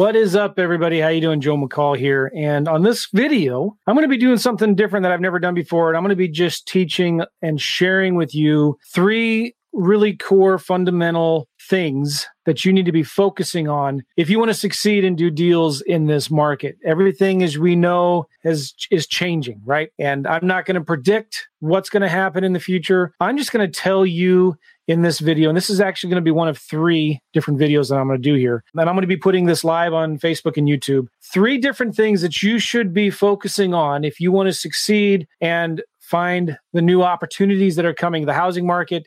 What is up, everybody? How you doing? Joe McCall here. And on this video, I'm going to be doing something different that I've never done before. And I'm going to be just teaching and sharing with you three really core fundamental things that you need to be focusing on if you want to succeed and do deals in this market. Everything as we know is is changing, right? And I'm not going to predict what's going to happen in the future. I'm just going to tell you in this video, and this is actually going to be one of three different videos that I'm going to do here. And I'm going to be putting this live on Facebook and YouTube. Three different things that you should be focusing on if you want to succeed and find the new opportunities that are coming. The housing market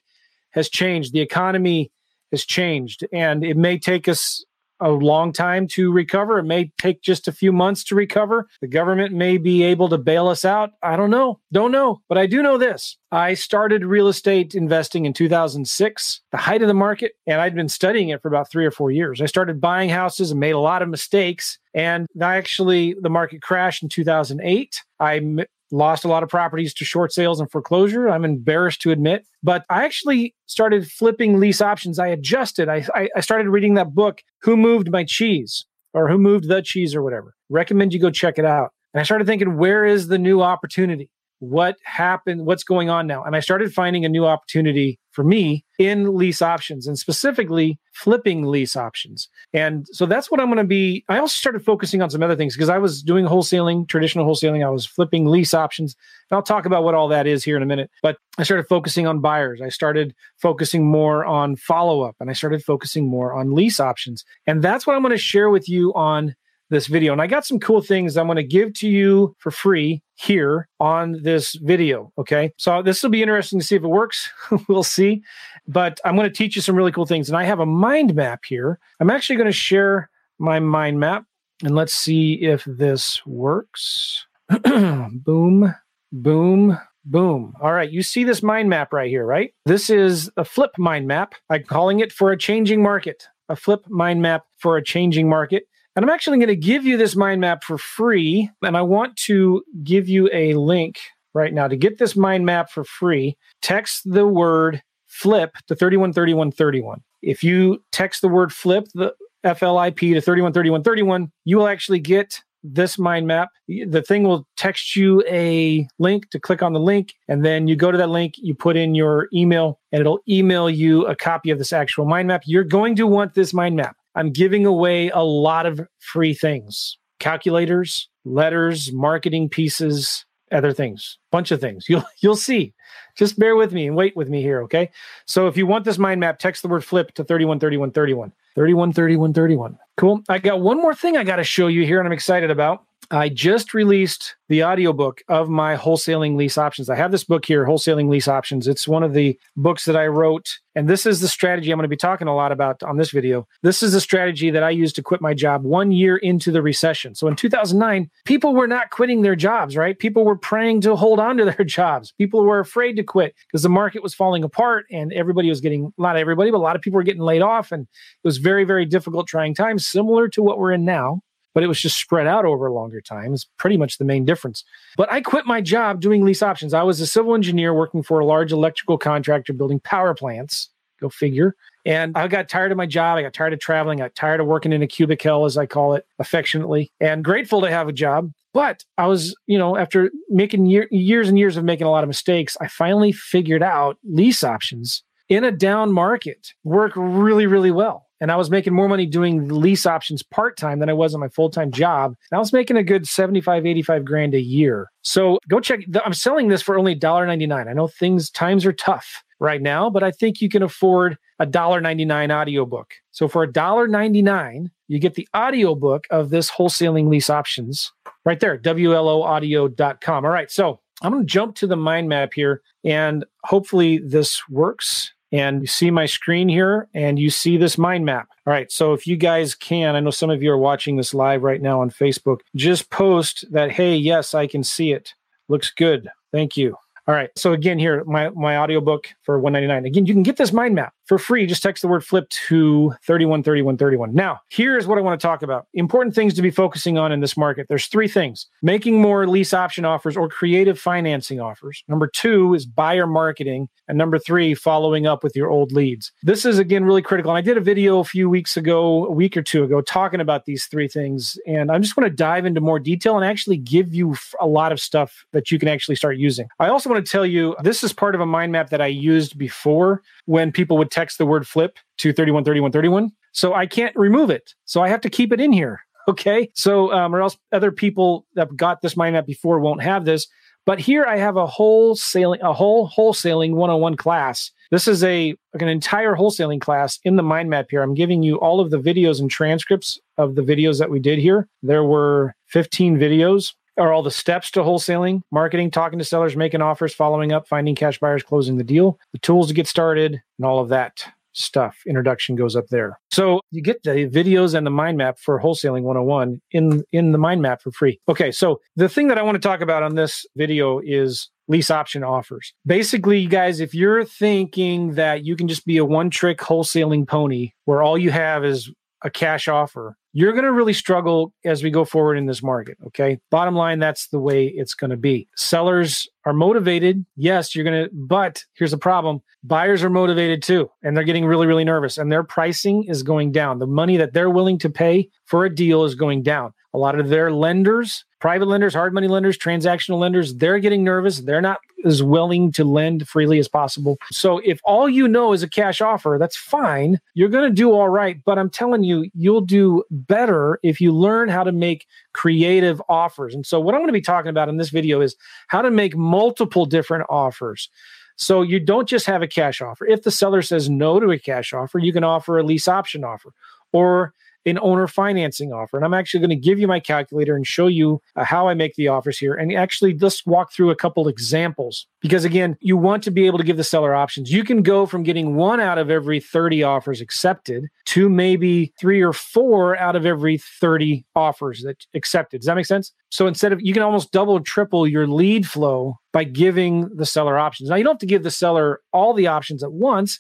has changed, the economy has changed, and it may take us a long time to recover. It may take just a few months to recover. The government may be able to bail us out. I don't know. Don't know. But I do know this. I started real estate investing in 2006, the height of the market, and I'd been studying it for about three or four years. I started buying houses and made a lot of mistakes. And actually, the market crashed in 2008. I lost a lot of properties to short sales and foreclosure. I'm embarrassed to admit, but I actually started flipping lease options. I adjusted. I, I, I started reading that book, Who Moved My Cheese or Who Moved the Cheese or whatever. Recommend you go check it out. And I started thinking, where is the new opportunity? What happened, what's going on now. And I started finding a new opportunity for me in lease options and specifically flipping lease options. And so that's what I'm going to be. I also started focusing on some other things because I was doing wholesaling, traditional wholesaling. I was flipping lease options. And I'll talk about what all that is here in a minute. But I started focusing on buyers. I started focusing more on follow up and I started focusing more on lease options. And that's what I'm going to share with you on this video. And I got some cool things I'm going to give to you for free here on this video. Okay. So this will be interesting to see if it works. we'll see. But I'm going to teach you some really cool things. And I have a mind map here. I'm actually going to share my mind map and let's see if this works. boom, boom, boom. All right. You see this mind map right here, right? This is a flip mind map. I'm calling it for a changing market. A flip mind map for a changing market. And I'm actually going to give you this mind map for free. And I want to give you a link right now to get this mind map for free. Text the word flip to 313131. If you text the word flip, the FLIP to 313131, you will actually get this mind map. The thing will text you a link to click on the link, and then you go to that link, you put in your email, and it'll email you a copy of this actual mind map. You're going to want this mind map. I'm giving away a lot of free things calculators, letters, marketing pieces, other things, bunch of things. You'll you'll see. Just bear with me and wait with me here, okay? So if you want this mind map, text the word flip to 313131. 313131. Cool. I got one more thing I got to show you here and I'm excited about. I just released the audiobook of my wholesaling lease options. I have this book here, Wholesaling Lease Options. It's one of the books that I wrote. And this is the strategy I'm going to be talking a lot about on this video. This is the strategy that I used to quit my job one year into the recession. So in 2009, people were not quitting their jobs, right? People were praying to hold on to their jobs. People were afraid to quit because the market was falling apart and everybody was getting, not everybody, but a lot of people were getting laid off. And it was very, very difficult, trying times, similar to what we're in now but it was just spread out over a longer time is pretty much the main difference. But I quit my job doing lease options. I was a civil engineer working for a large electrical contractor building power plants. Go figure. And I got tired of my job. I got tired of traveling. I got tired of working in a cubic hell, as I call it affectionately, and grateful to have a job. But I was, you know, after making year, years and years of making a lot of mistakes, I finally figured out lease options in a down market work really, really well and I was making more money doing lease options part time than I was on my full time job. And I was making a good 75, 85 grand a year. So go check. I'm selling this for only $1.99. I know things, times are tough right now, but I think you can afford a $1.99 audiobook. So for $1.99, you get the audiobook of this wholesaling lease options right there, WLOaudio.com. All right. So I'm going to jump to the mind map here and hopefully this works and you see my screen here and you see this mind map. All right. So if you guys can, I know some of you are watching this live right now on Facebook, just post that, hey, yes, I can see it. Looks good. Thank you. All right. So again, here my my audiobook for 199. Again, you can get this mind map for free. Just text the word flip to 313131. Now, here's what I want to talk about. Important things to be focusing on in this market. There's three things: making more lease option offers or creative financing offers. Number two is buyer marketing, and number three, following up with your old leads. This is again really critical. And I did a video a few weeks ago, a week or two ago, talking about these three things. And I'm just going to dive into more detail and actually give you a lot of stuff that you can actually start using. I also want to tell you this is part of a mind map that I used before when people would text the word flip to 313131. So I can't remove it. So I have to keep it in here. Okay. So, um, or else other people that got this mind map before won't have this. But here I have a whole wholesaling, a whole wholesaling 101 class. This is a like an entire wholesaling class in the mind map here. I'm giving you all of the videos and transcripts of the videos that we did here. There were 15 videos are all the steps to wholesaling, marketing, talking to sellers, making offers, following up, finding cash buyers, closing the deal, the tools to get started, and all of that stuff. Introduction goes up there. So you get the videos and the mind map for wholesaling 101 in in the mind map for free. Okay, so the thing that I want to talk about on this video is lease option offers. Basically, you guys, if you're thinking that you can just be a one trick wholesaling pony where all you have is a cash offer, you're going to really struggle as we go forward in this market. Okay. Bottom line, that's the way it's going to be. Sellers are motivated. Yes, you're going to, but here's the problem buyers are motivated too, and they're getting really, really nervous, and their pricing is going down. The money that they're willing to pay for a deal is going down. A lot of their lenders, private lenders, hard money lenders, transactional lenders, they're getting nervous. They're not as willing to lend freely as possible. So if all you know is a cash offer, that's fine. You're going to do all right. But I'm telling you, you'll do better if you learn how to make creative offers. And so what I'm going to be talking about in this video is how to make multiple different offers. So you don't just have a cash offer. If the seller says no to a cash offer, you can offer a lease option offer or an owner financing offer. And I'm actually going to give you my calculator and show you uh, how I make the offers here. And actually, let's walk through a couple examples because, again, you want to be able to give the seller options. You can go from getting one out of every 30 offers accepted to maybe three or four out of every 30 offers that accepted. Does that make sense? So instead of, you can almost double, triple your lead flow by giving the seller options. Now, you don't have to give the seller all the options at once,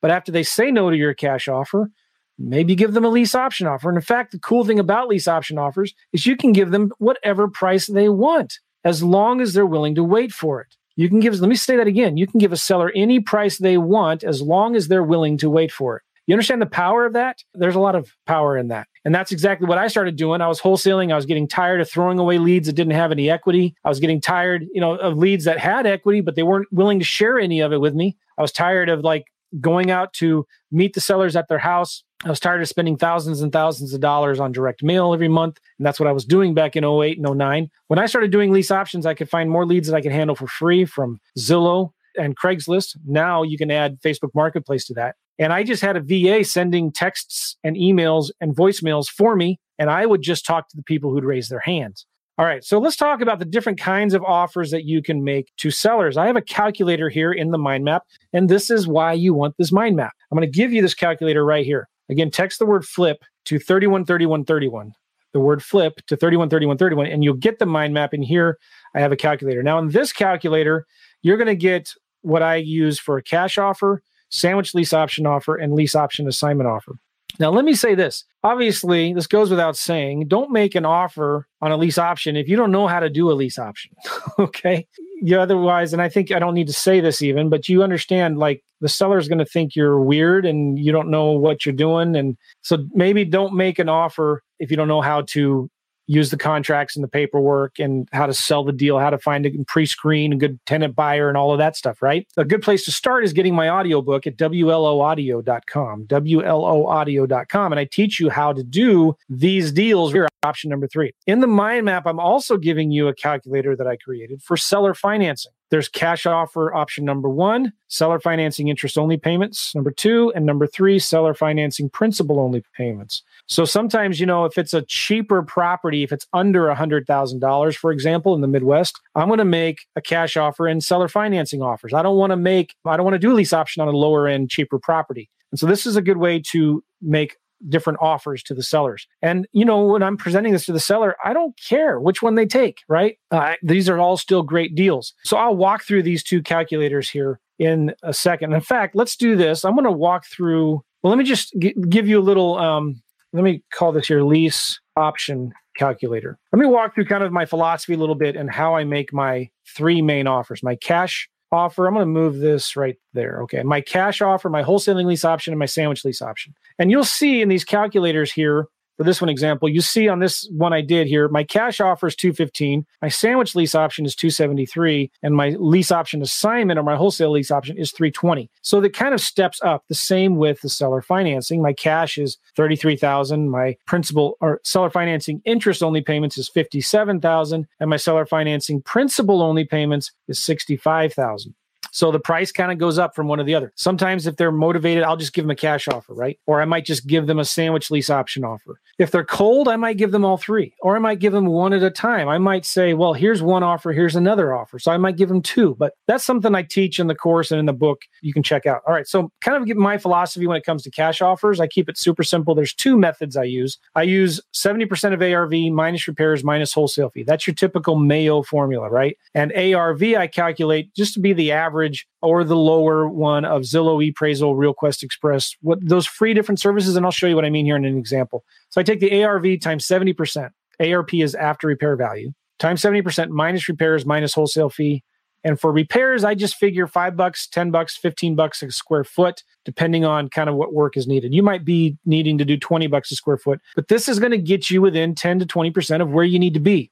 but after they say no to your cash offer, maybe give them a lease option offer. And in fact, the cool thing about lease option offers is you can give them whatever price they want as long as they're willing to wait for it. You can give, let me say that again. You can give a seller any price they want as long as they're willing to wait for it. You understand the power of that? There's a lot of power in that. And that's exactly what I started doing. I was wholesaling. I was getting tired of throwing away leads that didn't have any equity. I was getting tired, you know, of leads that had equity, but they weren't willing to share any of it with me. I was tired of like going out to meet the sellers at their house. I was tired of spending thousands and thousands of dollars on direct mail every month. And that's what I was doing back in 08 and 09. When I started doing lease options, I could find more leads that I could handle for free from Zillow and Craigslist. Now you can add Facebook Marketplace to that. And I just had a VA sending texts and emails and voicemails for me. And I would just talk to the people who'd raise their hands. All right, so let's talk about the different kinds of offers that you can make to sellers. I have a calculator here in the mind map, and this is why you want this mind map. I'm going to give you this calculator right here. Again, text the word flip to 313131. The word flip to 313131, and you'll get the mind map. And here I have a calculator. Now, in this calculator, you're going to get what I use for a cash offer, sandwich lease option offer, and lease option assignment offer. Now, let me say this. Obviously, this goes without saying. Don't make an offer on a lease option if you don't know how to do a lease option. okay. You otherwise, and I think I don't need to say this even, but you understand like the seller is going to think you're weird and you don't know what you're doing. And so maybe don't make an offer if you don't know how to use the contracts and the paperwork and how to sell the deal, how to find a pre-screen a good tenant buyer and all of that stuff, right? A good place to start is getting my audiobook at WLOaudio.com, WLOaudio.com. And I teach you how to do these deals. Here, option number three. In the mind map, I'm also giving you a calculator that I created for seller financing. There's cash offer option number one, seller financing interest only payments, number two, and number three, seller financing principal only payments. So sometimes, you know, if it's a cheaper property, if it's under a $100,000, for example, in the Midwest, I'm going to make a cash offer and seller financing offers. I don't want to make, I don't want to do a lease option on a lower end, cheaper property. And so this is a good way to make different offers to the sellers. And, you know, when I'm presenting this to the seller, I don't care which one they take, right? Uh, these are all still great deals. So I'll walk through these two calculators here in a second. In fact, let's do this. I'm going to walk through. Well, let me just g- give you a little, um, let me call this your lease option calculator. Let me walk through kind of my philosophy a little bit and how I make my three main offers my cash offer. I'm going to move this right there. Okay. My cash offer, my wholesaling lease option, and my sandwich lease option. And you'll see in these calculators here for this one example, you see on this one I did here, my cash offer is 215, my sandwich lease option is 273, and my lease option assignment or my wholesale lease option is 320. So that kind of steps up. The same with the seller financing. My cash is 33,000, my principal or seller financing interest only payments is 57,000, and my seller financing principal only payments is 65,000. So the price kind of goes up from one to the other. Sometimes if they're motivated, I'll just give them a cash offer, right? Or I might just give them a sandwich lease option offer. If they're cold, I might give them all three, or I might give them one at a time. I might say, well, here's one offer, here's another offer. So I might give them two, but that's something I teach in the course and in the book you can check out. All right. So kind of get my philosophy when it comes to cash offers. I keep it super simple. There's two methods I use. I use 70% of ARV minus repairs minus wholesale fee. That's your typical Mayo formula, right? And ARV I calculate just to be the average average or the lower one of Zillow, ePraisal, RealQuest Express, what those free different services. And I'll show you what I mean here in an example. So I take the ARV times 70%. ARV is after repair value times 70% minus repairs minus wholesale fee. And for repairs, I just figure five bucks, 10 bucks, 15 bucks a square foot, depending on kind of what work is needed. You might be needing to do 20 bucks a square foot, but this is going to get you within 10 to 20% of where you need to be.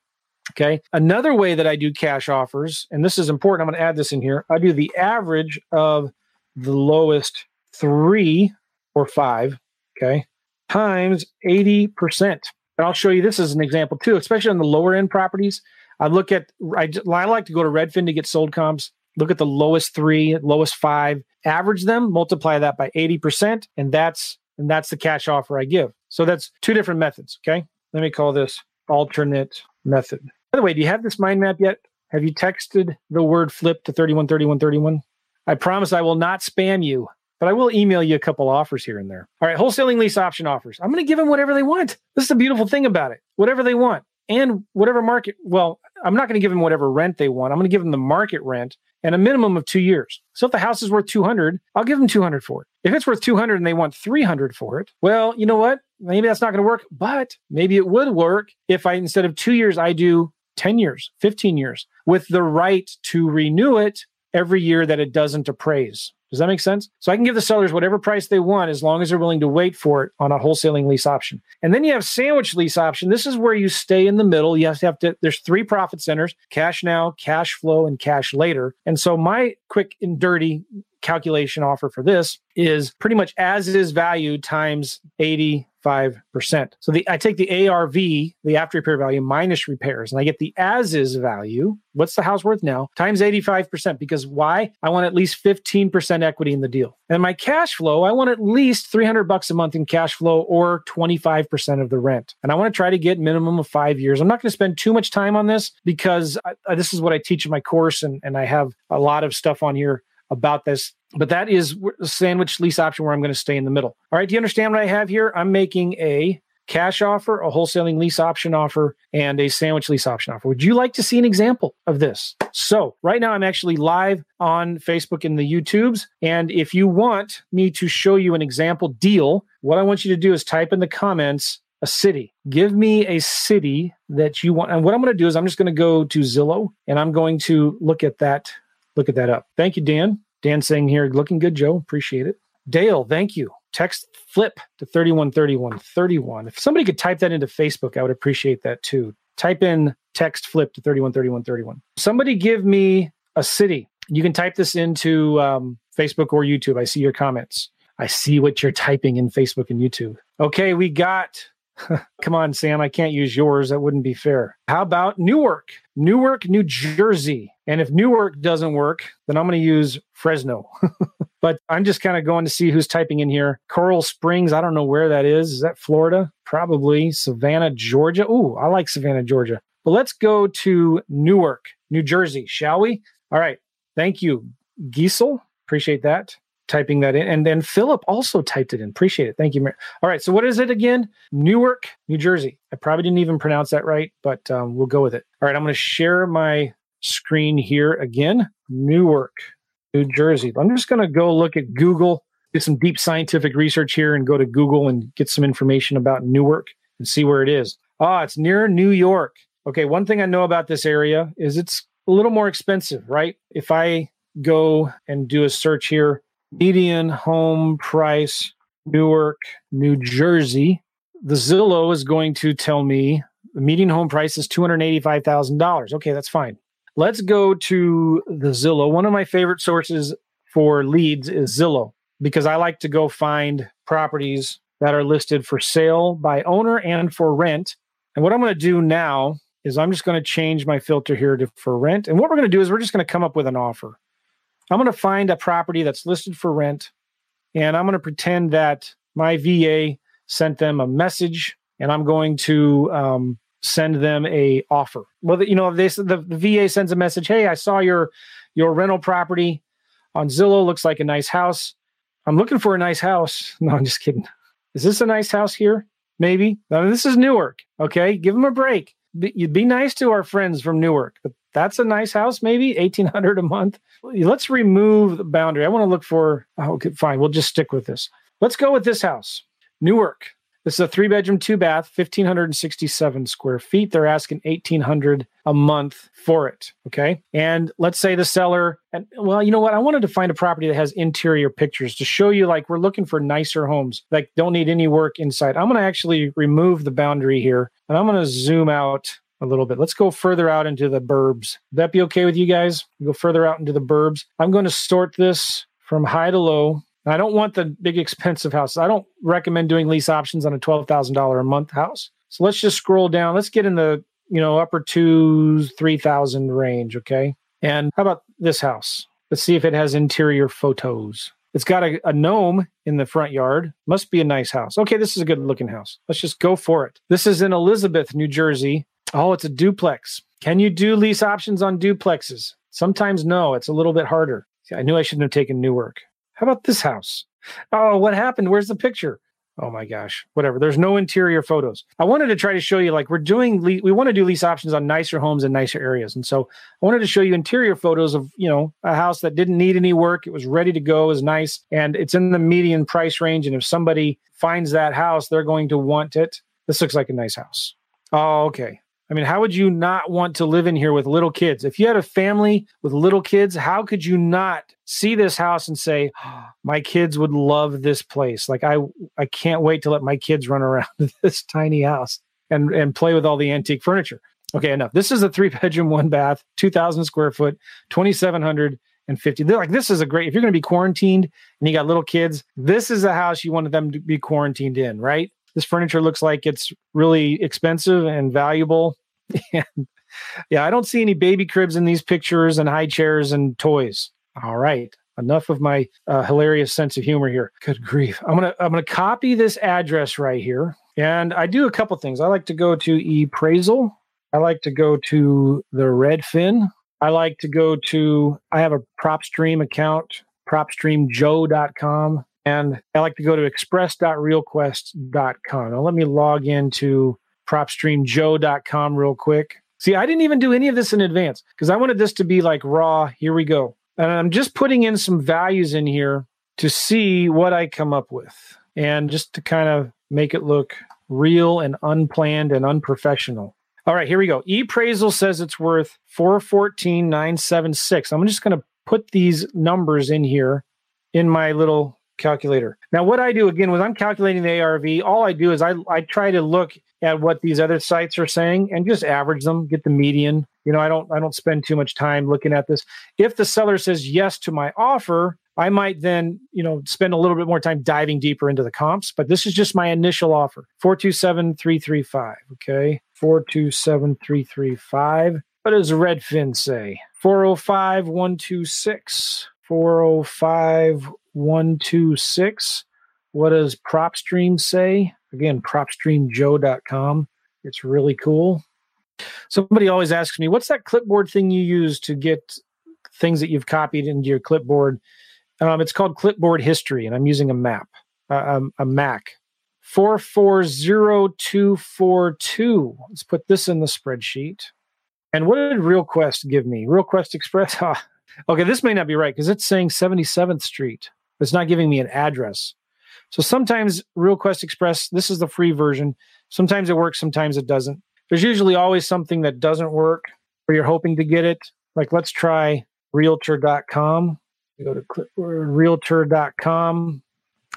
Okay. Another way that I do cash offers, and this is important, I'm going to add this in here. I do the average of the lowest three or five, okay, times 80%. And I'll show you this as an example too, especially on the lower end properties. I look at, I, I like to go to Redfin to get sold comps, look at the lowest three, lowest five, average them, multiply that by 80%, and that's and that's the cash offer I give. So that's two different methods. Okay. Let me call this alternate method. By the way, do you have this mind map yet? Have you texted the word flip to 313131? I promise I will not spam you, but I will email you a couple offers here and there. All right, wholesaling lease option offers. I'm going to give them whatever they want. This is the beautiful thing about it. Whatever they want and whatever market. Well, I'm not going to give them whatever rent they want. I'm going to give them the market rent and a minimum of two years. So if the house is worth 200, I'll give them 200 for it. If it's worth 200 and they want 300 for it, well, you know what? Maybe that's not going to work, but maybe it would work if I, instead of two years, I do 10 years, 15 years with the right to renew it every year that it doesn't appraise. Does that make sense? So I can give the sellers whatever price they want as long as they're willing to wait for it on a wholesaling lease option. And then you have sandwich lease option. This is where you stay in the middle. You have to have to, there's three profit centers cash now, cash flow, and cash later. And so my quick and dirty calculation offer for this is pretty much as is value times 80 5%. So the I take the ARV, the after repair value minus repairs, and I get the as is value. What's the house worth now? Times 85%. Because why? I want at least 15% equity in the deal. And my cash flow, I want at least 300 bucks a month in cash flow or 25% of the rent. And I want to try to get minimum of five years. I'm not going to spend too much time on this because I, this is what I teach in my course. And, and I have a lot of stuff on here about this. But that is a sandwich lease option where I'm going to stay in the middle. All right. Do you understand what I have here? I'm making a cash offer, a wholesaling lease option offer, and a sandwich lease option offer. Would you like to see an example of this? So, right now I'm actually live on Facebook and the YouTubes. And if you want me to show you an example deal, what I want you to do is type in the comments a city. Give me a city that you want. And what I'm going to do is I'm just going to go to Zillow and I'm going to look at that look at that up. Thank you, Dan. Dan saying here, looking good, Joe. Appreciate it. Dale, thank you. Text flip to 313131. If somebody could type that into Facebook, I would appreciate that too. Type in text flip to 313131. Somebody give me a city. You can type this into um, Facebook or YouTube. I see your comments. I see what you're typing in Facebook and YouTube. Okay, we got Come on, Sam, I can't use yours. That wouldn't be fair. How about Newark? Newark, New Jersey. And if Newark doesn't work, then I'm going to use Fresno. but I'm just kind of going to see who's typing in here. Coral Springs, I don't know where that is. Is that Florida? Probably. Savannah, Georgia. Ooh, I like Savannah, Georgia. But let's go to Newark, New Jersey, shall we? All right. Thank you, Giesel. Appreciate that. typing that in. And then Philip also typed it in. Appreciate it. Thank you. All right. So what is it again? Newark, New Jersey. I probably didn't even pronounce that right, but um, we'll go with it. All right. I'm going to share my screen here again. Newark, New Jersey. I'm just going to go look at Google, do some deep scientific research here and go to Google and get some information about Newark and see where it is. Ah, it's near New York. Okay. One thing I know about this area is it's a little more expensive, right? If I go and do a search here, median home price, Newark, New Jersey, the Zillow is going to tell me the median home price is $285,000. Okay, that's fine. Let's go to the Zillow. One of my favorite sources for leads is Zillow because I like to go find properties that are listed for sale by owner and for rent. And what I'm going to do now is I'm just going to change my filter here to for rent. And what we're going to do is we're just going to come up with an offer. I'm going to find a property that's listed for rent and I'm going to pretend that my VA sent them a message and I'm going to um, send them a offer. Well, you know, they the, the VA sends a message, "Hey, I saw your your rental property on Zillow. Looks like a nice house. I'm looking for a nice house." No, I'm just kidding. Is this a nice house here? Maybe. No, this is Newark. Okay, give them a break. Be, you'd be nice to our friends from Newark, but that's a nice house. Maybe 1800 a month. Let's remove the boundary. I want to look for. Oh, okay, fine. We'll just stick with this. Let's go with this house, Newark. This is a three bedroom, two bath, 1,567 square feet. They're asking 1,800 a month for it. Okay. And let's say the seller, and well, you know what? I wanted to find a property that has interior pictures to show you like we're looking for nicer homes, like don't need any work inside. I'm going to actually remove the boundary here and I'm going to zoom out a little bit. Let's go further out into the burbs. Would that be okay with you guys? Go further out into the burbs. I'm going to sort this from high to low I don't want the big expensive houses. I don't recommend doing lease options on a $12,000 a month house. So let's just scroll down. Let's get in the, you know, upper two, 3,000 range. Okay. And how about this house? Let's see if it has interior photos. It's got a, a gnome in the front yard. Must be a nice house. Okay. This is a good looking house. Let's just go for it. This is in Elizabeth, New Jersey. Oh, it's a duplex. Can you do lease options on duplexes? Sometimes no. It's a little bit harder. I knew I shouldn't have taken Newark. How about this house? Oh, what happened? Where's the picture? Oh my gosh, whatever. There's no interior photos. I wanted to try to show you like we're doing, we want to do lease options on nicer homes in nicer areas. And so I wanted to show you interior photos of, you know, a house that didn't need any work. It was ready to go, is nice, and it's in the median price range. And if somebody finds that house, they're going to want it. This looks like a nice house. Oh, okay. I mean, how would you not want to live in here with little kids? If you had a family with little kids, how could you not see this house and say, "My kids would love this place. Like I I can't wait to let my kids run around this tiny house and and play with all the antique furniture." Okay, enough. This is a three bedroom, one bath, 2000 square foot, 2750. They're like this is a great if you're going to be quarantined and you got little kids, this is a house you wanted them to be quarantined in, right? This furniture looks like it's really expensive and valuable. and yeah, I don't see any baby cribs in these pictures and high chairs and toys. All right. Enough of my uh, hilarious sense of humor here. Good grief. I'm going to I'm going to copy this address right here. And I do a couple things. I like to go to ePraisal. I like to go to the Redfin. I like to go to I have a PropStream account, propstreamjoe.com. And I like to go to express.realquest.com. Now, let me log into propstreamjoe.com real quick. See, I didn't even do any of this in advance because I wanted this to be like raw. Here we go. And I'm just putting in some values in here to see what I come up with and just to kind of make it look real and unplanned and unprofessional. All right, here we go. ePraisal says it's worth 414,976. I'm just going to put these numbers in here in my little calculator. Now, what I do again when I'm calculating the ARV, all I do is I, I try to look at what these other sites are saying and just average them, get the median. You know, I don't I don't spend too much time looking at this. If the seller says yes to my offer, I might then, you know, spend a little bit more time diving deeper into the comps, but this is just my initial offer. 427335, okay? 427335. What does Redfin say? 405126. 405 126. What does PropStream say? Again, propstreamjoe.com. It's really cool. Somebody always asks me, what's that clipboard thing you use to get things that you've copied into your clipboard Um, it's called Clipboard History, and I'm using a map, uh, um, a Mac. 440242. Let's put this in the spreadsheet. And what did RealQuest give me? RealQuest Express. Ah, okay, this may not be right because it's saying 77th Street. It's not giving me an address. So sometimes RealQuest Express, this is the free version. Sometimes it works, sometimes it doesn't. There's usually always something that doesn't work or you're hoping to get it. Like let's try realtor.com. We go to realtor.com.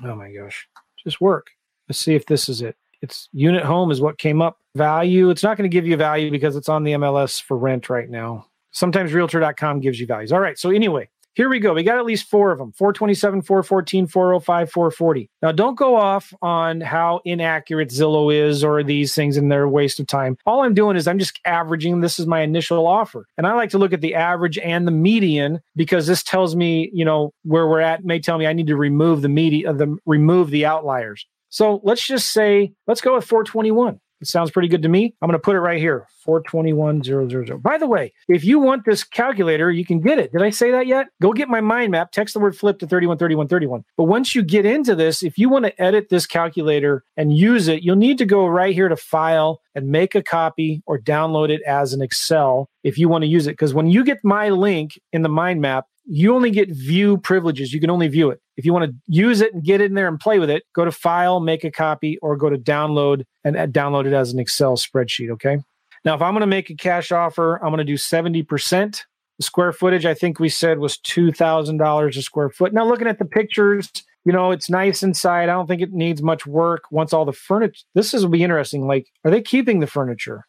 Oh my gosh, just work. Let's see if this is it. It's unit home is what came up. Value, it's not going to give you value because it's on the MLS for rent right now. Sometimes realtor.com gives you values. All right. So, anyway, here we go. We got at least four of them 427, 414, 405, 440. Now, don't go off on how inaccurate Zillow is or these things and they're a waste of time. All I'm doing is I'm just averaging. This is my initial offer. And I like to look at the average and the median because this tells me, you know, where we're at, may tell me I need to remove the media, the remove the outliers. So let's just say, let's go with 421. It sounds pretty good to me. I'm going to put it right here 421000. By the way, if you want this calculator, you can get it. Did I say that yet? Go get my mind map, text the word flip to 313131. But once you get into this, if you want to edit this calculator and use it, you'll need to go right here to file and make a copy or download it as an Excel if you want to use it. Because when you get my link in the mind map, you only get view privileges. You can only view it. If you want to use it and get in there and play with it, go to File, make a copy, or go to Download and download it as an Excel spreadsheet. Okay. Now, if I'm going to make a cash offer, I'm going to do 70%. The square footage, I think we said was $2,000 a square foot. Now, looking at the pictures, you know, it's nice inside. I don't think it needs much work once all the furniture. This is will be interesting. Like, are they keeping the furniture?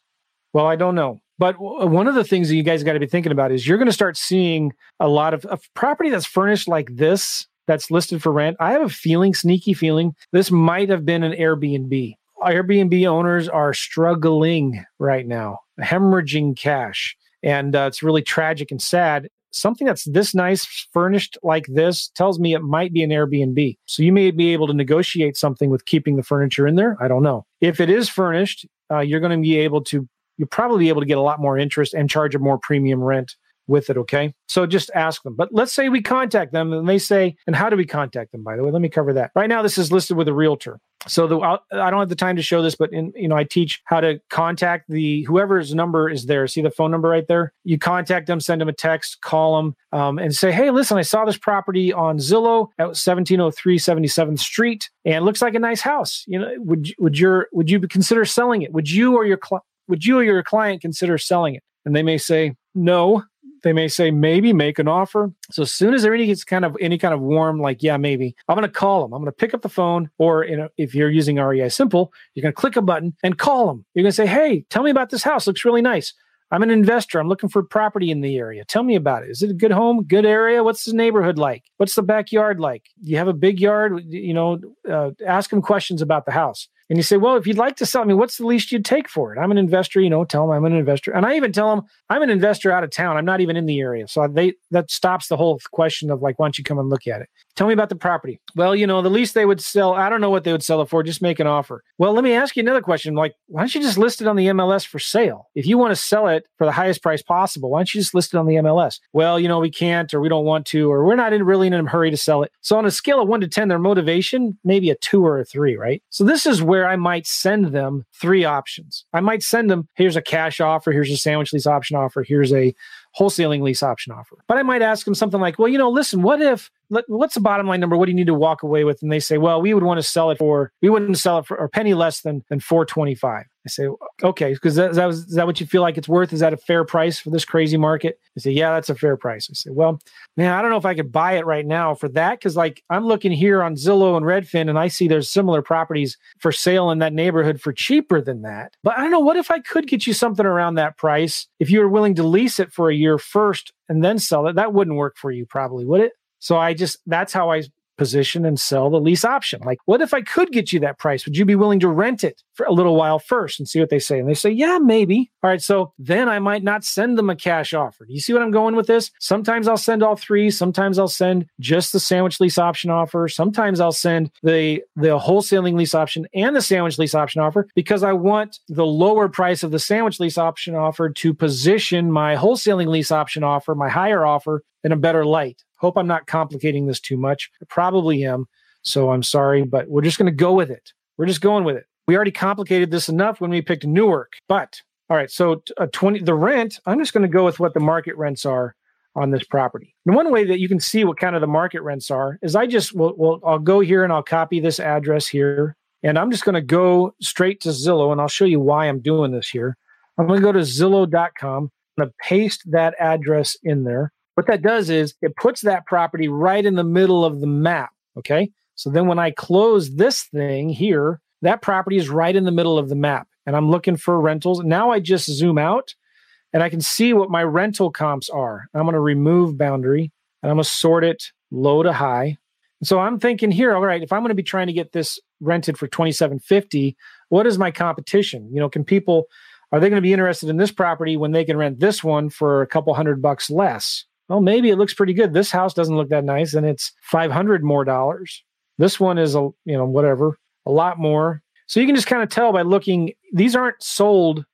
Well, I don't know. But one of the things that you guys got to be thinking about is you're going to start seeing a lot of a property that's furnished like this that's listed for rent. I have a feeling, sneaky feeling, this might have been an Airbnb. Airbnb owners are struggling right now, hemorrhaging cash. And uh, it's really tragic and sad. Something that's this nice, furnished like this, tells me it might be an Airbnb. So you may be able to negotiate something with keeping the furniture in there. I don't know. If it is furnished, uh, you're going to be able to you'll probably be able to get a lot more interest and charge a more premium rent with it. Okay. So just ask them. But let's say we contact them and they say, and how do we contact them? By the way, let me cover that. Right now, this is listed with a realtor. So the, I do not have the time to show this, but in, you know, I teach how to contact the whoever's number is there. See the phone number right there. You contact them, send them a text, call them, um, and say, "Hey, listen, I saw this property on Zillow at 1703 77th Street, and looks like a nice house. You know, would would your would you consider selling it? Would you or your cl- would you or your client consider selling it? And they may say, no. They may say, maybe make an offer. So as soon as there gets kind of any kind of warm, like, yeah, maybe, I'm going to call them. I'm going to pick up the phone, or you know, if you're using REISimpli, you're going to click a button and call them. You're going to say, hey, tell me about this house. Looks really nice. I'm an investor. I'm looking for property in the area. Tell me about it. Is it a good home, good area? What's the neighborhood like? What's the backyard like? Do you have a big yard? You know, uh, ask them questions about the house. And you say, well, if you'd like to sell me, what's the least you'd take for it? I'm an investor, you know, tell them I'm an investor. And I even tell them I'm an investor out of town. I'm not even in the area. So they that stops the whole question of like, why don't you come and look at it? Tell me about the property. Well, you know, the least they would sell, I don't know what they would sell it for. Just make an offer. Well, let me ask you another question. Like, why don't you just list it on the MLS for sale? If you want to sell it for the highest price possible, why don't you just list it on the MLS? Well, you know, we can't, or we don't want to, or we're not in really in a hurry to sell it. So on a scale of one to 10, their motivation, maybe a two or a three, right? So this is where I might send send them three options. I might send them here's a cash offer, here's a sandwich lease option offer, here's a wholesaling lease option offer. But I might ask them something like, well, you know, listen, what if, what's the bottom line number? What do you need to walk away with? And they say, well, we would want to sell it for, we wouldn't sell it for a penny less than, than 425. I say, okay, because that, that was, is that what you feel like it's worth? Is that a fair price for this crazy market? They say, yeah, that's a fair price. I say, well, man, I don't know if I could buy it right now for that. Cause like I'm looking here on Zillow and Redfin and I see there's similar properties for sale in that neighborhood for cheaper than that. But I don't know, what if I could get you something around that price if you were willing to lease it for a year first and then sell it? That wouldn't work for you probably, would it? So I just, that's how I position and sell the lease option. Like, what if I could get you that price? Would you be willing to rent it for a little while first and see what they say? And they say, yeah, maybe. All right. So then I might not send them a cash offer. Do you see what I'm going with this? Sometimes I'll send all three. Sometimes I'll send just the sandwich lease option offer. Sometimes I'll send the, the wholesaling lease option and the sandwich lease option offer because I want the lower price of the sandwich lease option offer to position my wholesaling lease option offer, my higher offer in a better light. Hope I'm not complicating this too much. I probably am. So I'm sorry, but we're just going to go with it. We're just going with it. We already complicated this enough when we picked Newark. But all right, so a uh, 20 the rent, I'm just going to go with what the market rents are on this property. And one way that you can see what kind of the market rents are is I just will well, I'll go here and I'll copy this address here and I'm just going to go straight to Zillow and I'll show you why I'm doing this here. I'm going to go to zillow.com. I'm going to paste that address in there. What that does is it puts that property right in the middle of the map. Okay. So then when I close this thing here, that property is right in the middle of the map and I'm looking for rentals. Now I just zoom out and I can see what my rental comps are. I'm going to remove boundary and I'm going to sort it low to high. So I'm thinking here, all right, if I'm going to be trying to get this rented for 2750, what is my competition? You know, can people are they going to be interested in this property when they can rent this one for a couple hundred bucks less? Well, maybe it looks pretty good. This house doesn't look that nice and it's 500 more dollars. This one is a, you know, whatever, a lot more. So you can just kind of tell by looking, these aren't sold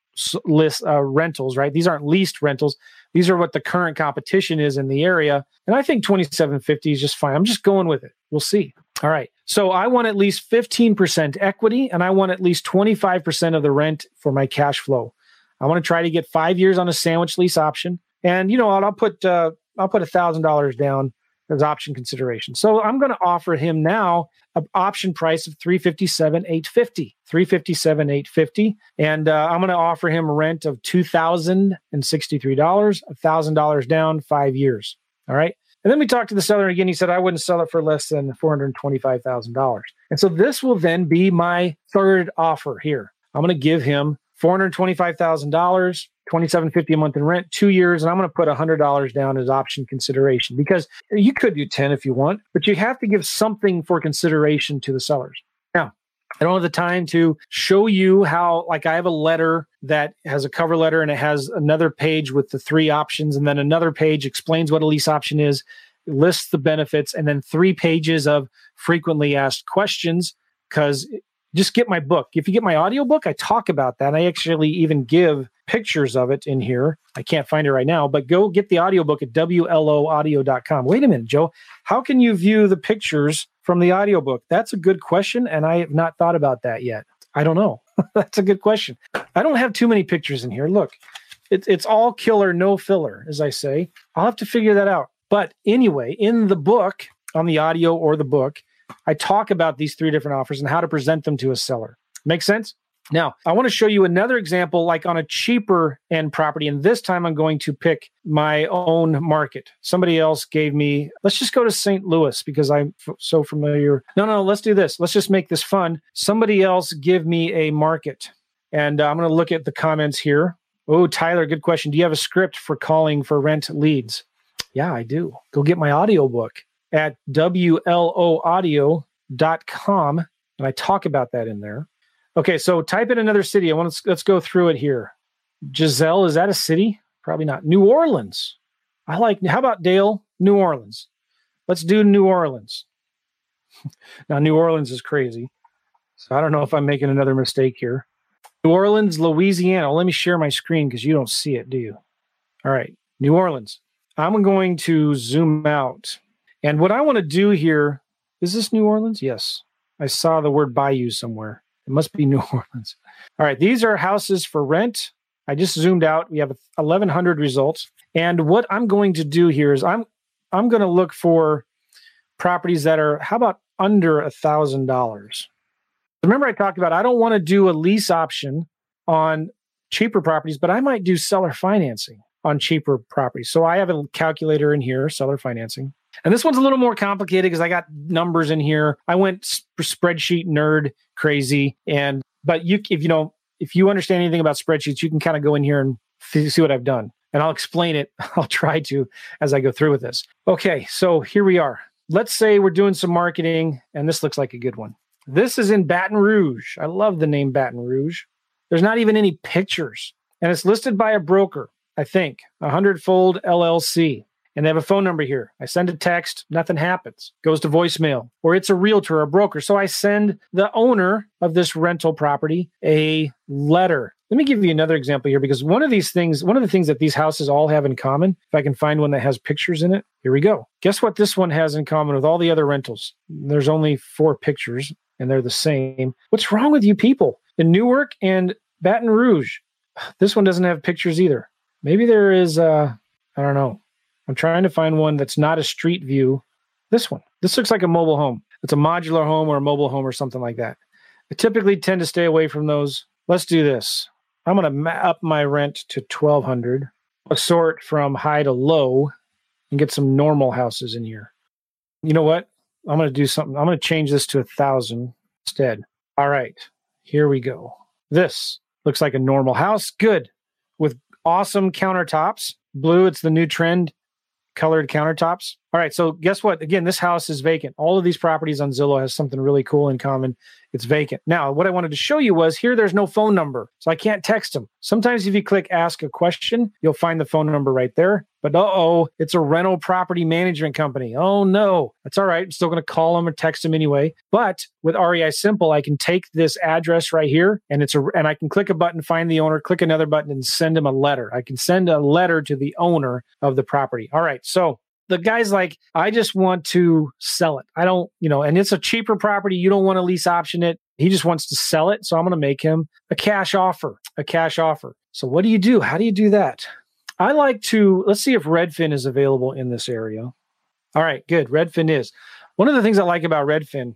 list uh, rentals, right? These aren't leased rentals. These are what the current competition is in the area. And I think 2750 is just fine. I'm just going with it. We'll see. All right. So I want at least 15% equity and I want at least 25% of the rent for my cash flow. I want to try to get five years on a sandwich lease option. And you know? I'll put uh, I'll put a thousand dollars down as option consideration. So I'm going to offer him now an option price of 357 850 357 850 and uh, i'm going to offer him rent of $2063 $1000 down five years. All right? And then we talked to the seller again. He said i wouldn't sell it for less than $425000 and so this will then be my third offer here. I'm going to give him $425,000 2750 a month in rent, two years, and I'm going to put $100 down as option consideration because you could do 10 if you want, but you have to give something for consideration to the sellers. Now, I don't have the time to show you how, like, I have a letter that has a cover letter and it has another page with the three options, and then another page explains what a lease option is, lists the benefits, and then three pages of frequently asked questions because just get my book. If you get my audiobook, I talk about that. I actually even give pictures of it in here. I can't find it right now, but go get the audiobook at WLOaudio.com. Wait a minute, Joe. How can you view the pictures from the audiobook? That's a good question. And I have not thought about that yet. I don't know. That's a good question. I don't have too many pictures in here. Look, it, it's all killer, no filler, as I say. I'll have to figure that out. But anyway, in the book, on the audio or the book, I talk about these three different offers and how to present them to a seller. Make sense? Now, I want to show you another example, like on a cheaper end property. And this time I'm going to pick my own market. Somebody else gave me, let's just go to St. Louis because I'm f- so familiar. No, no, let's do this. Let's just make this fun. Somebody else give me a market. And uh, I'm going to look at the comments here. Oh, Tyler, good question. Do you have a script for calling for rent leads? Yeah, I do. Go get my audiobook at WLOaudio.com. And I talk about that in there. Okay, so type in another city. I want to let's go through it here. Giselle, is that a city? Probably not. New Orleans. I like how about Dale? New Orleans. Let's do New Orleans. now New Orleans is crazy. So I don't know if I'm making another mistake here. New Orleans, Louisiana. Let me share my screen because you don't see it, do you? All right. New Orleans. I'm going to zoom out and what I want to do here is this New Orleans? Yes. I saw the word bayou somewhere. It must be New Orleans. All right. These are houses for rent. I just zoomed out. We have 1,100 results. And what I'm going to do here is I'm I'm going to look for properties that are how about under a thousand dollars. Remember, I talked about I don't want to do a lease option on cheaper properties, but I might do seller financing on cheaper properties. So I have a calculator in here, seller financing. And this one's a little more complicated because I got numbers in here. I went sp- spreadsheet nerd crazy, and but you if you know if you understand anything about spreadsheets, you can kind of go in here and f- see what I've done, and I'll explain it. I'll try to as I go through with this. Okay, so here we are. Let's say we're doing some marketing, and this looks like a good one. This is in Baton Rouge. I love the name Baton Rouge. There's not even any pictures, and it's listed by a broker. I think a hundredfold LLC and they have a phone number here. I send a text, nothing happens, goes to voicemail, or it's a realtor or a broker. So I send the owner of this rental property a letter. Let me give you another example here because one of these things, one of the things that these houses all have in common, if I can find one that has pictures in it, here we go. Guess what this one has in common with all the other rentals? There's only four pictures and they're the same. What's wrong with you people? In Newark and Baton Rouge, this one doesn't have pictures either. Maybe there is, uh, I don't know. I'm trying to find one that's not a street view. This one. This looks like a mobile home. It's a modular home or a mobile home or something like that. I typically tend to stay away from those. Let's do this. I'm going to up my rent to 1200, sort from high to low, and get some normal houses in here. You know what? I'm going to do something. I'm going to change this to a thousand instead. All right, here we go. This looks like a normal house. Good. With awesome countertops. Blue, it's the new trend colored countertops. All right, so guess what? Again, this house is vacant. All of these properties on Zillow has something really cool in common. It's vacant. Now, what I wanted to show you was here there's no phone number, so I can't text them. Sometimes if you click ask a question, you'll find the phone number right there. But uh-oh, it's a rental property management company. Oh no. That's all right. I'm still going to call them or text them anyway. But with REISimpli, I can take this address right here and it's a and I can click a button, find the owner, click another button and send them a letter. I can send a letter to the owner of the property. All right. So the guy's like, I just want to sell it. I don't, you know, and it's a cheaper property. You don't want to lease option it. He just wants to sell it. So I'm going to make him a cash offer, a cash offer. So what do you do? How do you do that? I like to, let's see if Redfin is available in this area. All right, good. Redfin is. One of the things I like about Redfin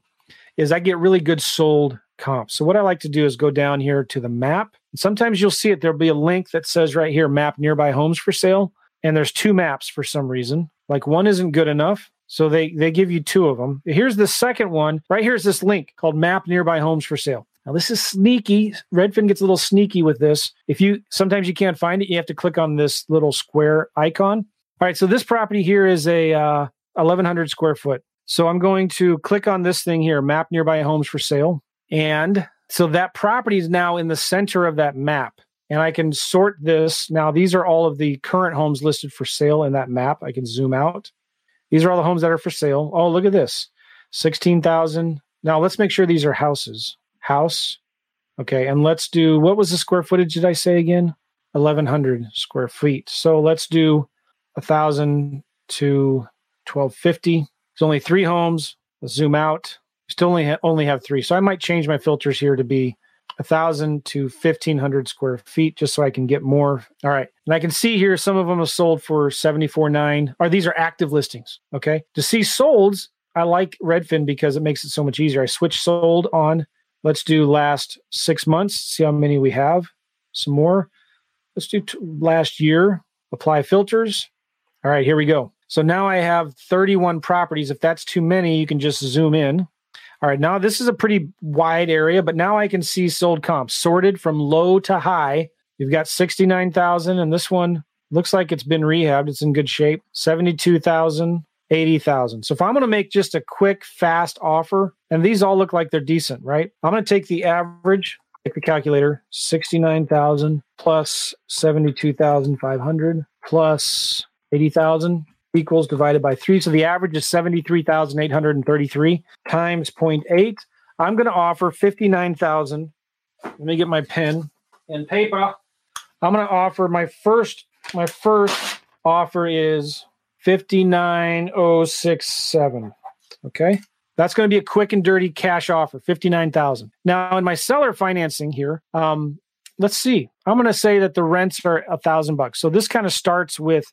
is I get really good sold comps. So what I like to do is go down here to the map. Sometimes you'll see it. There'll be a link that says right here, map nearby homes for sale. And there's two maps for some reason. Like one isn't good enough. So they they give you two of them. Here's the second one. Right here's this link called Map Nearby Homes for Sale. Now this is sneaky. Redfin gets a little sneaky with this. If you sometimes you can't find it, you have to click on this little square icon. All right, so this property here is a uh, 1100 square foot. So I'm going to click on this thing here, Map Nearby Homes for Sale, and so that property is now in the center of that map and I can sort this. Now, these are all of the current homes listed for sale in that map. I can zoom out. These are all the homes that are for sale. Oh, look at this 16,000. Now, let's make sure these are houses. House. Okay. And let's do what was the square footage? Did I say again? 1,100 square feet. So let's do a 1,000 to 1,250. It's only three homes. Let's zoom out. Still only, ha- only have three. So I might change my filters here to be 1,000 to 1,500 square feet just so I can get more. All right. And I can see here some of them are sold for 74.9. Or these are active listings. Okay. To see solds, I like Redfin because it makes it so much easier. I switch sold on. Let's do last six months, see how many we have. Some more. Let's do t- last year. Apply filters. All right, here we go. So now I have 31 properties. If that's too many, you can just zoom in. All right, now this is a pretty wide area, but now I can see sold comps sorted from low to high. You've got 69,000 and this one looks like it's been rehabbed. It's in good shape. 72,000, 80,000. So if I'm going to make just a quick fast offer and these all look like they're decent, right? I'm going to take the average, take the calculator, 69,000 plus 72,500 plus 80,000 equals divided by 3. So the average is 73,833 times 0.8. I'm going to offer 59,000. Let me get my pen and paper. I'm going to offer my first my first offer is 59067. Okay? That's going to be a quick and dirty cash offer, 59,000. Now in my seller financing here, um let's see. I'm going to say that the rents are a thousand bucks. So this kind of starts with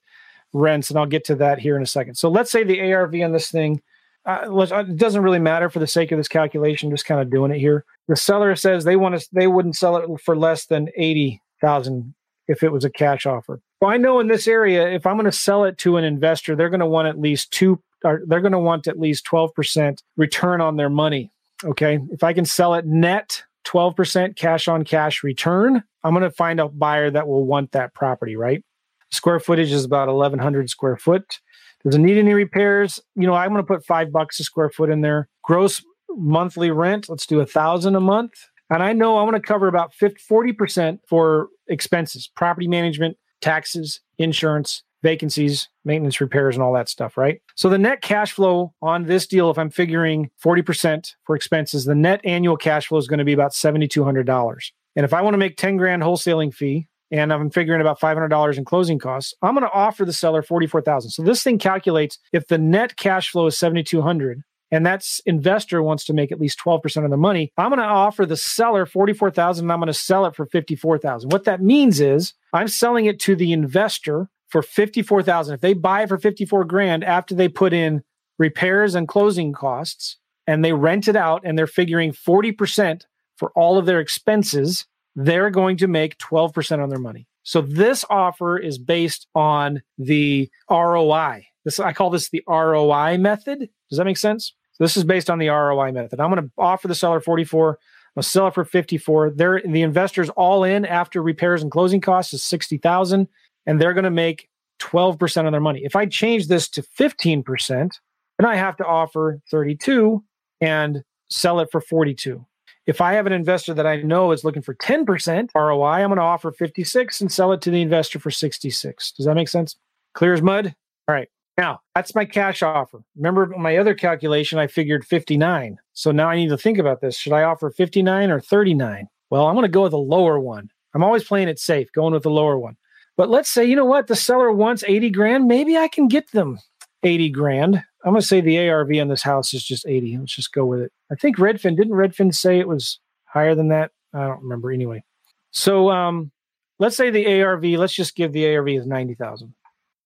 rents, and I'll get to that here in a second. So let's say the ARV on this thing, uh, uh, it doesn't really matter for the sake of this calculation. Just kind of doing it here. The seller says they want to, they wouldn't sell it for less than eighty thousand if it was a cash offer. Well, I know in this area, if I'm going to sell it to an investor, they're going to want at least two, or they're going to want at least twelve percent return on their money. Okay, if I can sell it net 12% cash on cash return, I'm going to find a buyer that will want that property, right? Square footage is about 1,100 square foot. Does it need any repairs? You know, I'm going to put five bucks a square foot in there. Gross monthly rent, let's do a thousand a month. And I know I'm going to cover about 50, 40% for expenses, property management, taxes, insurance, vacancies, maintenance, repairs, and all that stuff, right? So the net cash flow on this deal, if I'm figuring 40% for expenses, the net annual cash flow is going to be about $7,200 And if I want to make 10 grand wholesaling fee and I'm figuring about $500 in closing costs, I'm going to offer the seller 44,000. So this thing calculates if the net cash flow is 7,200 and that investor wants to make at least 12% of the money, I'm going to offer the seller 44,000 and I'm going to sell it for 54,000. What that means is I'm selling it to the investor for 54,000. If they buy it for 54 grand after they put in repairs and closing costs and they rent it out and they're figuring 40% for all of their expenses, they're going to make 12% on their money. So this offer is based on the ROI. This I call this the ROI method. Does that make sense? This is based on the ROI method. I'm going to offer the seller 44. I'm going to sell it for 54. They're the investors all in after repairs and closing costs is 60,000 and they're going to make 12% of their money. If I change this to 15%, then I have to offer 32 and sell it for 42. If I have an investor that I know is looking for 10% ROI, I'm going to offer 56 and sell it to the investor for 66. Does that make sense? Clear as mud? All right. Now, that's my cash offer. Remember my other calculation, I figured 59. So now I need to think about this. Should I offer 59 or 39? Well, I'm going to go with a lower one. I'm always playing it safe, going with the lower one. But let's say, you know what, the seller wants 80 grand. Maybe I can get them 80 grand. I'm going to say the ARV on this house is just 80. Let's just go with it. I think Redfin, didn't Redfin say it was higher than that? I don't remember anyway. So um, let's say the ARV, let's just give the ARV is 90,000.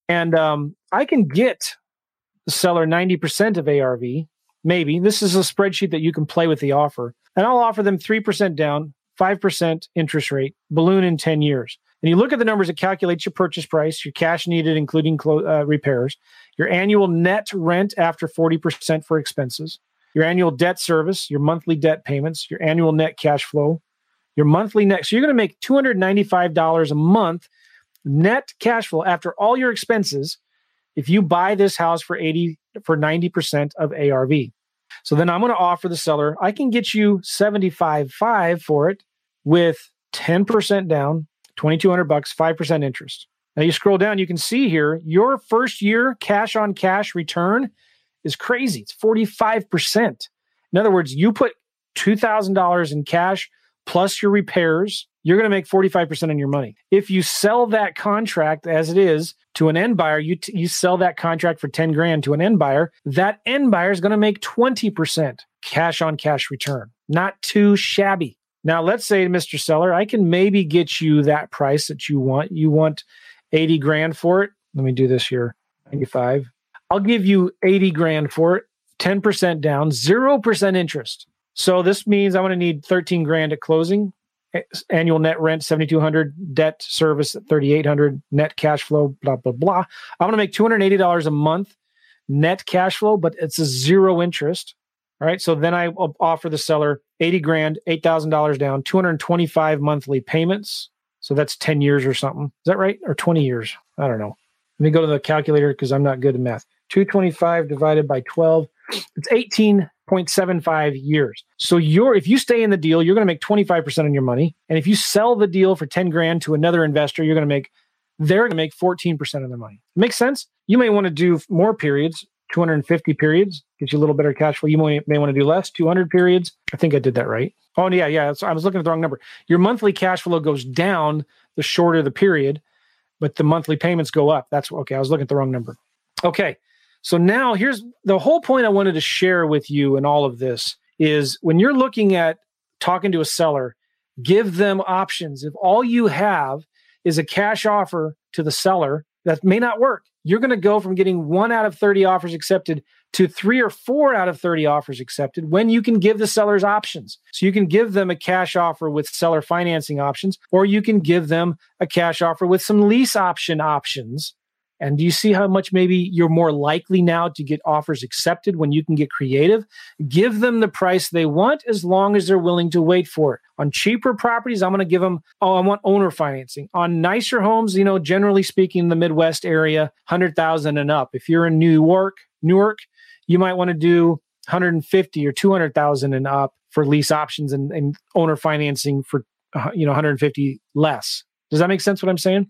And um, I can get the seller 90% of ARV, maybe. This is a spreadsheet that you can play with the offer. And I'll offer them 3% down, 5% interest rate, balloon in 10 years. And you look at the numbers, it calculates your purchase price, your cash needed, including clo- uh, repairs, your annual net rent after 40% for expenses, your annual debt service, your monthly debt payments, your annual net cash flow, your monthly net. So you're going to make $295 a month net cash flow after all your expenses if you buy this house for 80 for 90% of ARV. So then I'm going to offer the seller, I can get you 75.5 for it with 10% down, 2200 bucks, 5% interest. Now you scroll down, you can see here your first year cash on cash return is crazy. It's 45%. In other words, you put $2,000 in cash plus your repairs, you're going to make 45% on your money. If you sell that contract as it is to an end buyer, you, t- you sell that contract for 10 grand to an end buyer, that end buyer is going to make 20% cash on cash return. Not too shabby. Now, let's say, Mr. Seller, I can maybe get you that price that you want. You want 80 grand for it. Let me do this here 95. I'll give you 80 grand for it, 10% down, 0% interest. So this means I'm going to need 13 grand at closing. Annual net rent 7200, debt service 3800, net cash flow blah blah blah. I'm going to make $280 a month net cash flow, but it's a zero interest. All right. So then I offer the seller 80 grand, $8,000 down, 225 monthly payments. So that's 10 years or something. Is that right? Or 20 years? I don't know. Let me go to the calculator because I'm not good at math. 225 divided by 12. It's 18.75 years. So you're if you stay in the deal, you're going to make 25% on your money. And if you sell the deal for 10 grand to another investor, you're going to make they're going to make 14% of their money. Makes sense? You may want to do more periods 250 periods gives you a little better cash flow. You may, may want to do less, 200 periods. I think I did that right. Oh, yeah, yeah. So I was looking at the wrong number. Your monthly cash flow goes down the shorter the period, but the monthly payments go up. That's okay. I was looking at the wrong number. Okay. So now here's the whole point I wanted to share with you in all of this is when you're looking at talking to a seller, give them options. If all you have is a cash offer to the seller, that may not work you're going to go from getting one out of 30 offers accepted to three or four out of 30 offers accepted when you can give the sellers options. So you can give them a cash offer with seller financing options, or you can give them a cash offer with some lease option options and do you see how much maybe you're more likely now to get offers accepted when you can get creative? Give them the price they want as long as they're willing to wait for it. On cheaper properties, I'm going to give them, oh, I want owner financing. On nicer homes, you know, generally speaking, the Midwest area, 100,000 and up. If you're in New York, Newark, you might want to do 150 or 200,000 and up for lease options and, and owner financing for, uh, you know, 150 less. Does that make sense what I'm saying?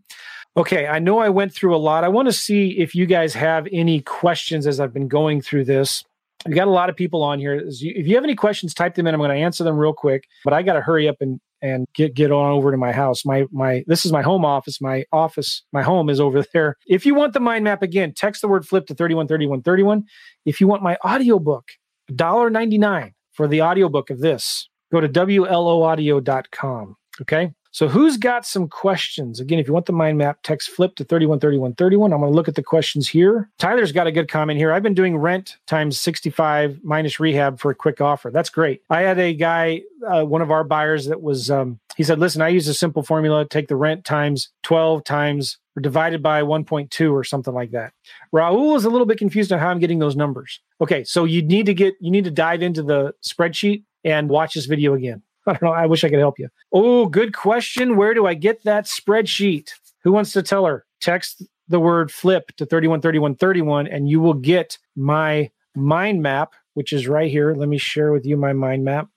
Okay, I know I went through a lot. I want to see if you guys have any questions as I've been going through this. We got a lot of people on here. If you have any questions, type them in. I'm going to answer them real quick, but I got to hurry up and and get get on over to my house. My my this is my home office. My office, my home is over there. If you want the mind map again, text the word flip to 313131. If you want my audiobook, $1.99 for the audiobook of this. Go to WLOaudio.com. Okay. So who's got some questions? Again, if you want the mind map, text flip to 313131. I'm going to look at the questions here. Tyler's got a good comment here. I've been doing rent times 65 minus rehab for a quick offer. That's great. I had a guy, uh, one of our buyers that was, um, he said, listen, I use a simple formula, take the rent times 12 times or divided by 1.2 or something like that. Raul is a little bit confused on how I'm getting those numbers. Okay. So you need to get, you need to dive into the spreadsheet and watch this video again. I don't know. I wish I could help you. Oh, good question. Where do I get that spreadsheet? Who wants to tell her? Text the word flip to 313131 and you will get my mind map, which is right here. Let me share with you my mind map.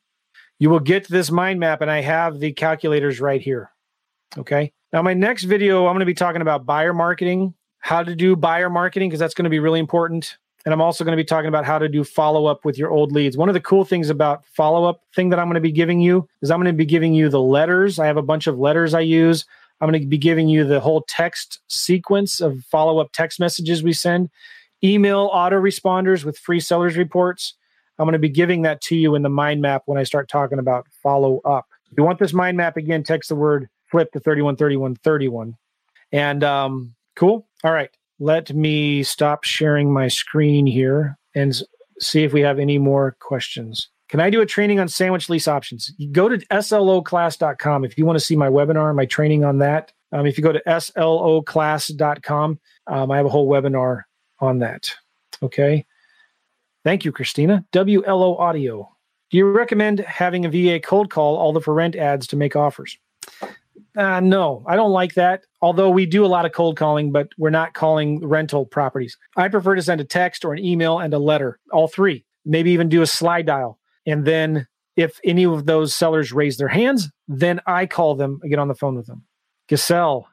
You will get this mind map and I have the calculators right here. Okay. Now, my next video, I'm going to be talking about buyer marketing, how to do buyer marketing, because that's going to be really important. And I'm also going to be talking about how to do follow up with your old leads. One of the cool things about follow up thing that I'm going to be giving you is I'm going to be giving you the letters. I have a bunch of letters I use. I'm going to be giving you the whole text sequence of follow up text messages we send, email autoresponders with free sellers reports. I'm going to be giving that to you in the mind map when I start talking about follow up. If you want this mind map again, text the word flip to 313131. And um, cool. All right let me stop sharing my screen here and see if we have any more questions. Can I do a training on sandwich lease options? Go to sloclass.com if you want to see my webinar, my training on that. Um, if you go to sloclass.com, um, I have a whole webinar on that. Okay. Thank you, Christina. WLO Audio. Do you recommend having a VA cold call all the for rent ads to make offers? Uh, no, I don't like that. Although we do a lot of cold calling, but we're not calling rental properties. I prefer to send a text or an email and a letter, all three. Maybe even do a slydial. And then if any of those sellers raise their hands, then I call them, I get on the phone with them. Giselle,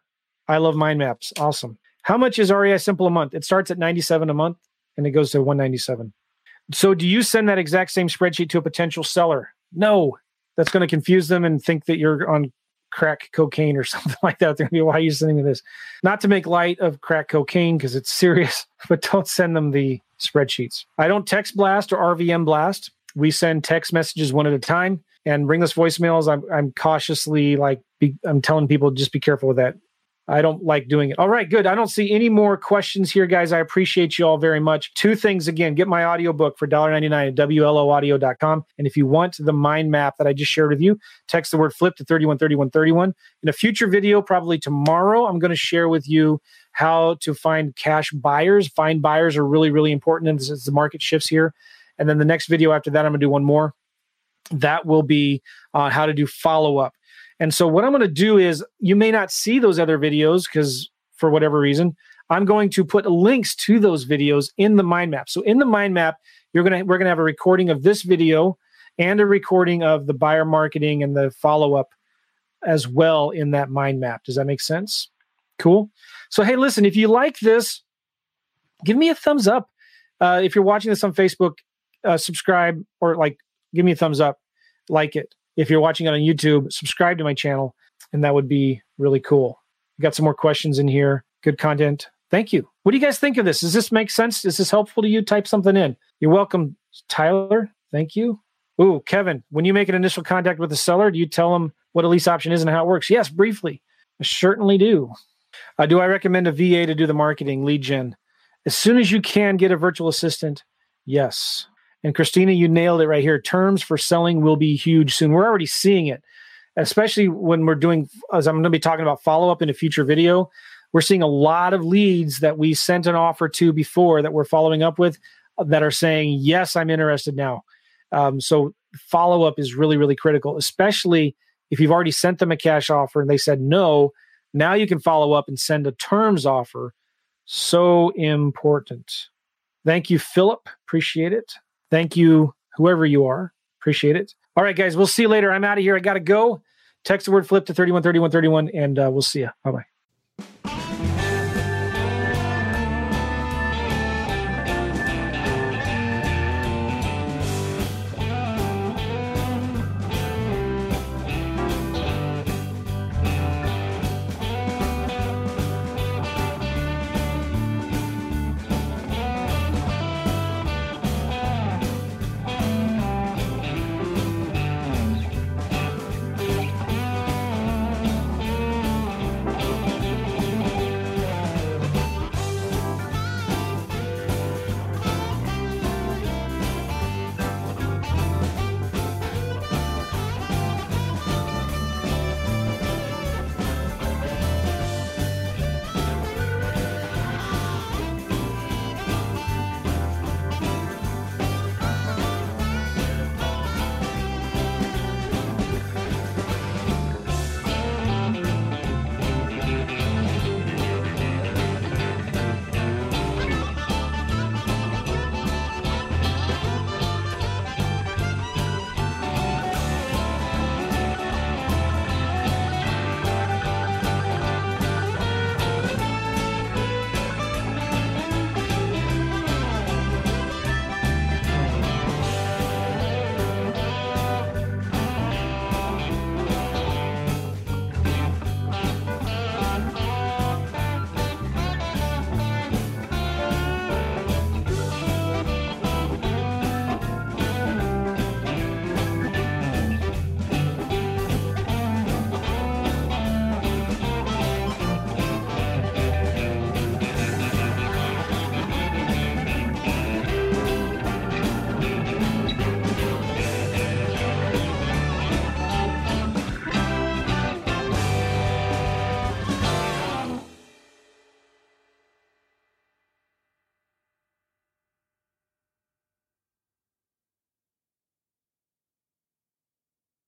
I love mind maps. Awesome. How much is REISimpli a month? It starts at 97 a month and it goes to 197. So do you send that exact same spreadsheet to a potential seller? No, that's going to confuse them and think that you're on crack cocaine or something like that. They're gonna be, why are you sending me this? Not to make light of crack cocaine because it's serious, but don't send them the spreadsheets. I don't text blast or RVM blast. We send text messages one at a time and ringless voicemails. I'm, I'm cautiously like, be, I'm telling people just be careful with that. I don't like doing it. All right, good. I don't see any more questions here, guys. I appreciate you all very much. Two things again get my audiobook for $1.99 at WLOaudio.com. And if you want the mind map that I just shared with you, text the word flip to 313131. In a future video, probably tomorrow, I'm going to share with you how to find cash buyers. Find buyers are really, really important as the market shifts here. And then the next video after that, I'm going to do one more. That will be uh, how to do follow up. And so what I'm going to do is you may not see those other videos because for whatever reason, I'm going to put links to those videos in the mind map. So in the mind map, you're going to we're going to have a recording of this video and a recording of the buyer marketing and the follow up as well in that mind map. Does that make sense? Cool. So hey, listen, if you like this, give me a thumbs up. Uh, if you're watching this on Facebook, uh, subscribe or like give me a thumbs up, like it. If you're watching it on YouTube, subscribe to my channel, and that would be really cool. Got some more questions in here. Good content. Thank you. What do you guys think of this? Does this make sense? Is this helpful to you? Type something in. You're welcome, Tyler. Thank you. Ooh, Kevin, when you make an initial contact with the seller, do you tell them what a lease option is and how it works? Yes, briefly. I certainly do. Uh, do I recommend a VA to do the marketing lead gen? As soon as you can get a virtual assistant, yes. And Christina, you nailed it right here. Terms for selling will be huge soon. We're already seeing it, especially when we're doing, as I'm going to be talking about follow up in a future video. We're seeing a lot of leads that we sent an offer to before that we're following up with that are saying, yes, I'm interested now. Um, so follow up is really, really critical, especially if you've already sent them a cash offer and they said no. Now you can follow up and send a terms offer. So important. Thank you, Philip. Appreciate it. Thank you, whoever you are. Appreciate it. All right, guys, we'll see you later. I'm out of here. I got to go. Text the word flip to 313131, and uh, we'll see you. Bye bye.